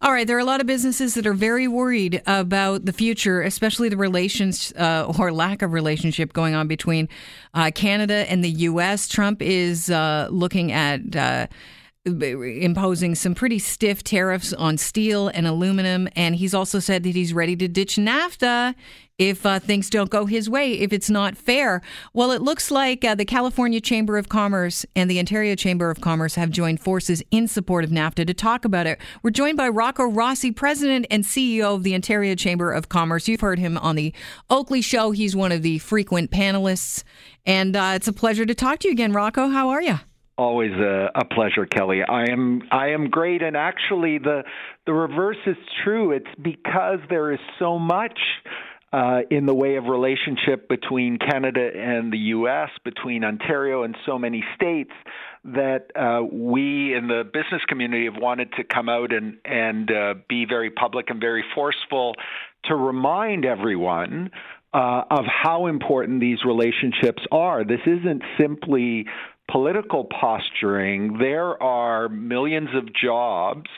All right, there are a lot of businesses that are very worried about the future, especially the relations uh, or lack of relationship going on between uh, Canada and the U.S. Trump is uh, looking at uh, imposing some pretty stiff tariffs on steel and aluminum. And he's also said that he's ready to ditch NAFTA if uh, things don't go his way, if it's not fair. Well, it looks like uh, the California Chamber of Commerce and the Ontario Chamber of Commerce have joined forces in support of NAFTA to talk about it. We're joined by Rocco Rossi, President and CEO of the Ontario Chamber of Commerce. You've heard him on the Oakley Show. He's one of the frequent panelists. And uh, it's a pleasure to talk to you again, Rocco. How are you? Always a, a, pleasure, Kelly. I am I am great, and actually the the reverse is true. It's because there is so much uh, in the way of relationship between Canada and the U.S., between Ontario and so many states, that uh, we in the business community have wanted to come out and and uh, be very public and very forceful to remind everyone uh, of how important these relationships are. This isn't simply political posturing, there are millions of jobs,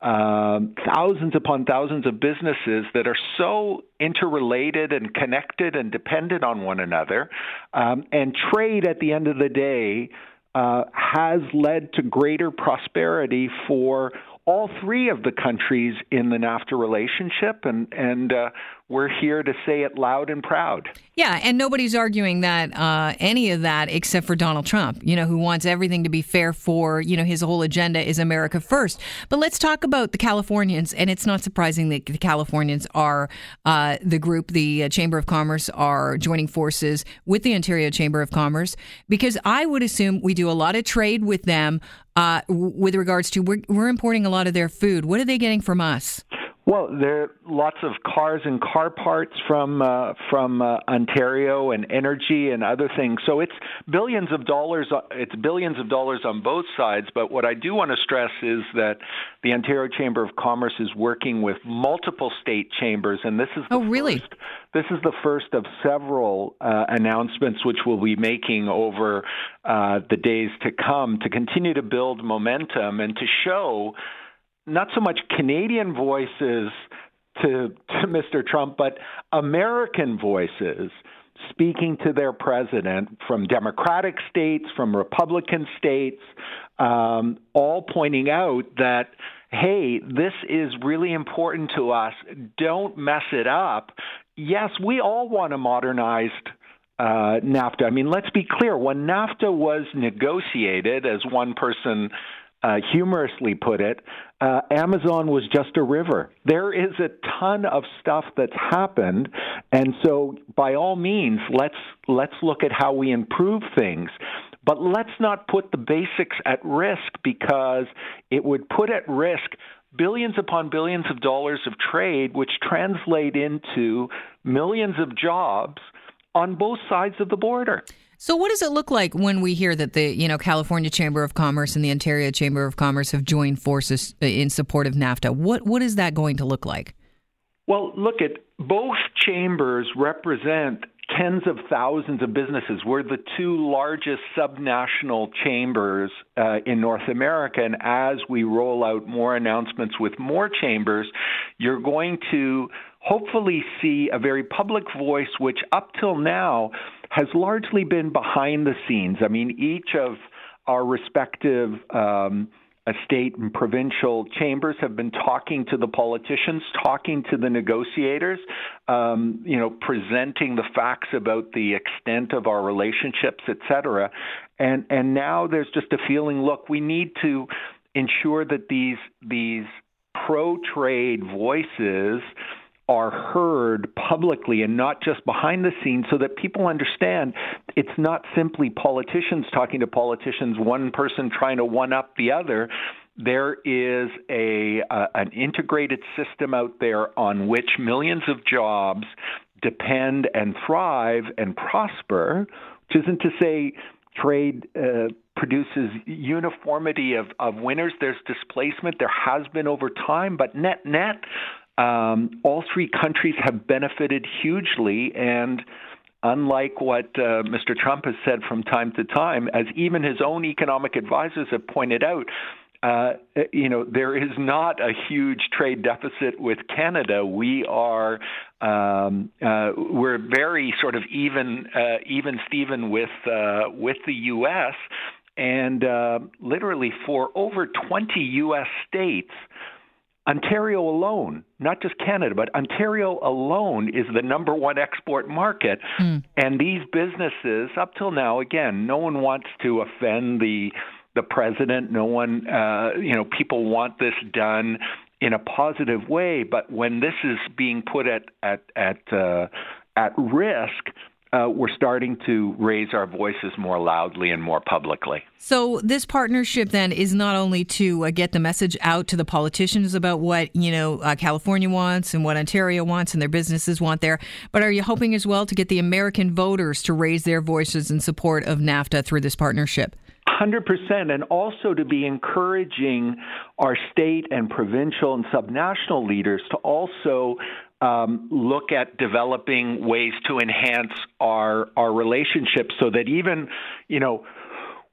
uh, thousands upon thousands of businesses that are so interrelated and connected and dependent on one another. Um, and trade, at the end of the day, uh, has led to greater prosperity for all three of the countries in the NAFTA relationship, and and uh, we're here to say it loud and proud. Yeah, and nobody's arguing that uh, any of that except for Donald Trump, you know, who wants everything to be fair for, you know, his whole agenda is America first. But let's talk about the Californians, and it's not surprising that the Californians are uh, the group, the uh, Chamber of Commerce, are joining forces with the Ontario Chamber of Commerce, because I would assume we do a lot of trade with them uh, with regards to we're, we're importing a lot of their food. What are they getting from us? Well, there are lots of cars and car parts from uh, from uh, Ontario and energy and other things. So it's billions of dollars. Uh, it's billions of dollars on both sides. But what I do want to stress is that the Ontario Chamber of Commerce is working with multiple state chambers, and this is oh really first, this is the first of several uh, announcements which we'll be making over uh, the days to come to continue to build momentum and to show not so much Canadian voices to, to Mr. Trump, but American voices speaking to their president from Democratic states, from Republican states, um, all pointing out that, hey, this is really important to us. Don't mess it up. Yes, we all want a modernized uh, NAFTA. I mean, let's be clear. When NAFTA was negotiated, as one person uh, humorously put it, uh, Amazon was just a river. There is a ton of stuff that's happened, and so by all means, let's let's look at how we improve things. But let's not put the basics at risk because it would put at risk billions upon billions of dollars of trade, which translate into millions of jobs on both sides of the border. So, what does it look like when we hear that the you know California Chamber of Commerce and the Ontario Chamber of Commerce have joined forces uh, in support of NAFTA? What what is that going to look like? Well, look at both chambers represent tens of thousands of businesses. We're the two largest subnational chambers uh, in North America, and as we roll out more announcements with more chambers, you're going to hopefully see a very public voice, which up till now has largely been behind the scenes. I mean, each of our respective um, state and provincial chambers have been talking to the politicians, talking to the negotiators, um, you know, presenting the facts about the extent of our relationships, et cetera. And and now there's just a feeling. Look, we need to ensure that these these pro trade voices are heard publicly and not just behind the scenes so that people understand it's not simply politicians talking to politicians, one person trying to one up the other. There is a uh, an integrated system out there on which millions of jobs depend and thrive and prosper, which isn't to say trade uh, produces uniformity of, of winners. There's displacement. There has been over time, but net net, um, all three countries have benefited hugely, and unlike what uh, Mr. Trump has said from time to time, as even his own economic advisors have pointed out, uh, you know, there is not a huge trade deficit with Canada. We are um, uh, we're very sort of even uh, even Steven with uh, with the U.S. and uh, literally for over 20 U.S. states. Ontario alone, not just Canada, but Ontario alone is the number one export market. Mm. And these businesses, up till now, again, no one wants to offend the the president. No one, uh, you know, people want this done in a positive way. But when this is being put at at at uh, at risk, uh, we're starting to raise our voices more loudly and more publicly. So this partnership then is not only to uh, get the message out to the politicians about what you know uh, California wants and what Ontario wants and their businesses want there, but are you hoping as well to get the American voters to raise their voices in support of NAFTA through this partnership? 100%, and also to be encouraging our state and provincial and subnational leaders to also um, look at developing ways to enhance our our relationships so that even you know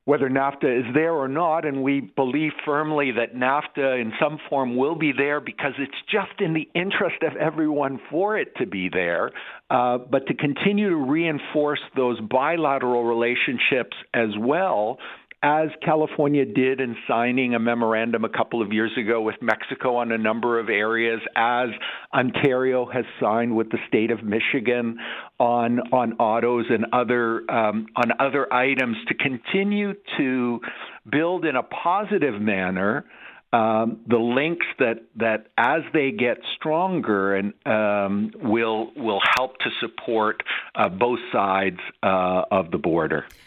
whether NAFTA is there or not, and we believe firmly that NAFTA in some form will be there because it's just in the interest of everyone for it to be there. Uh, but to continue to reinforce those bilateral relationships as well as California did in signing a memorandum a couple of years ago with Mexico on a number of areas, as Ontario has signed with the state of Michigan on on autos and other um, on other items to continue to build in a positive manner um, the links that, that as they get stronger and um, will will help to support uh, both sides uh, of the border.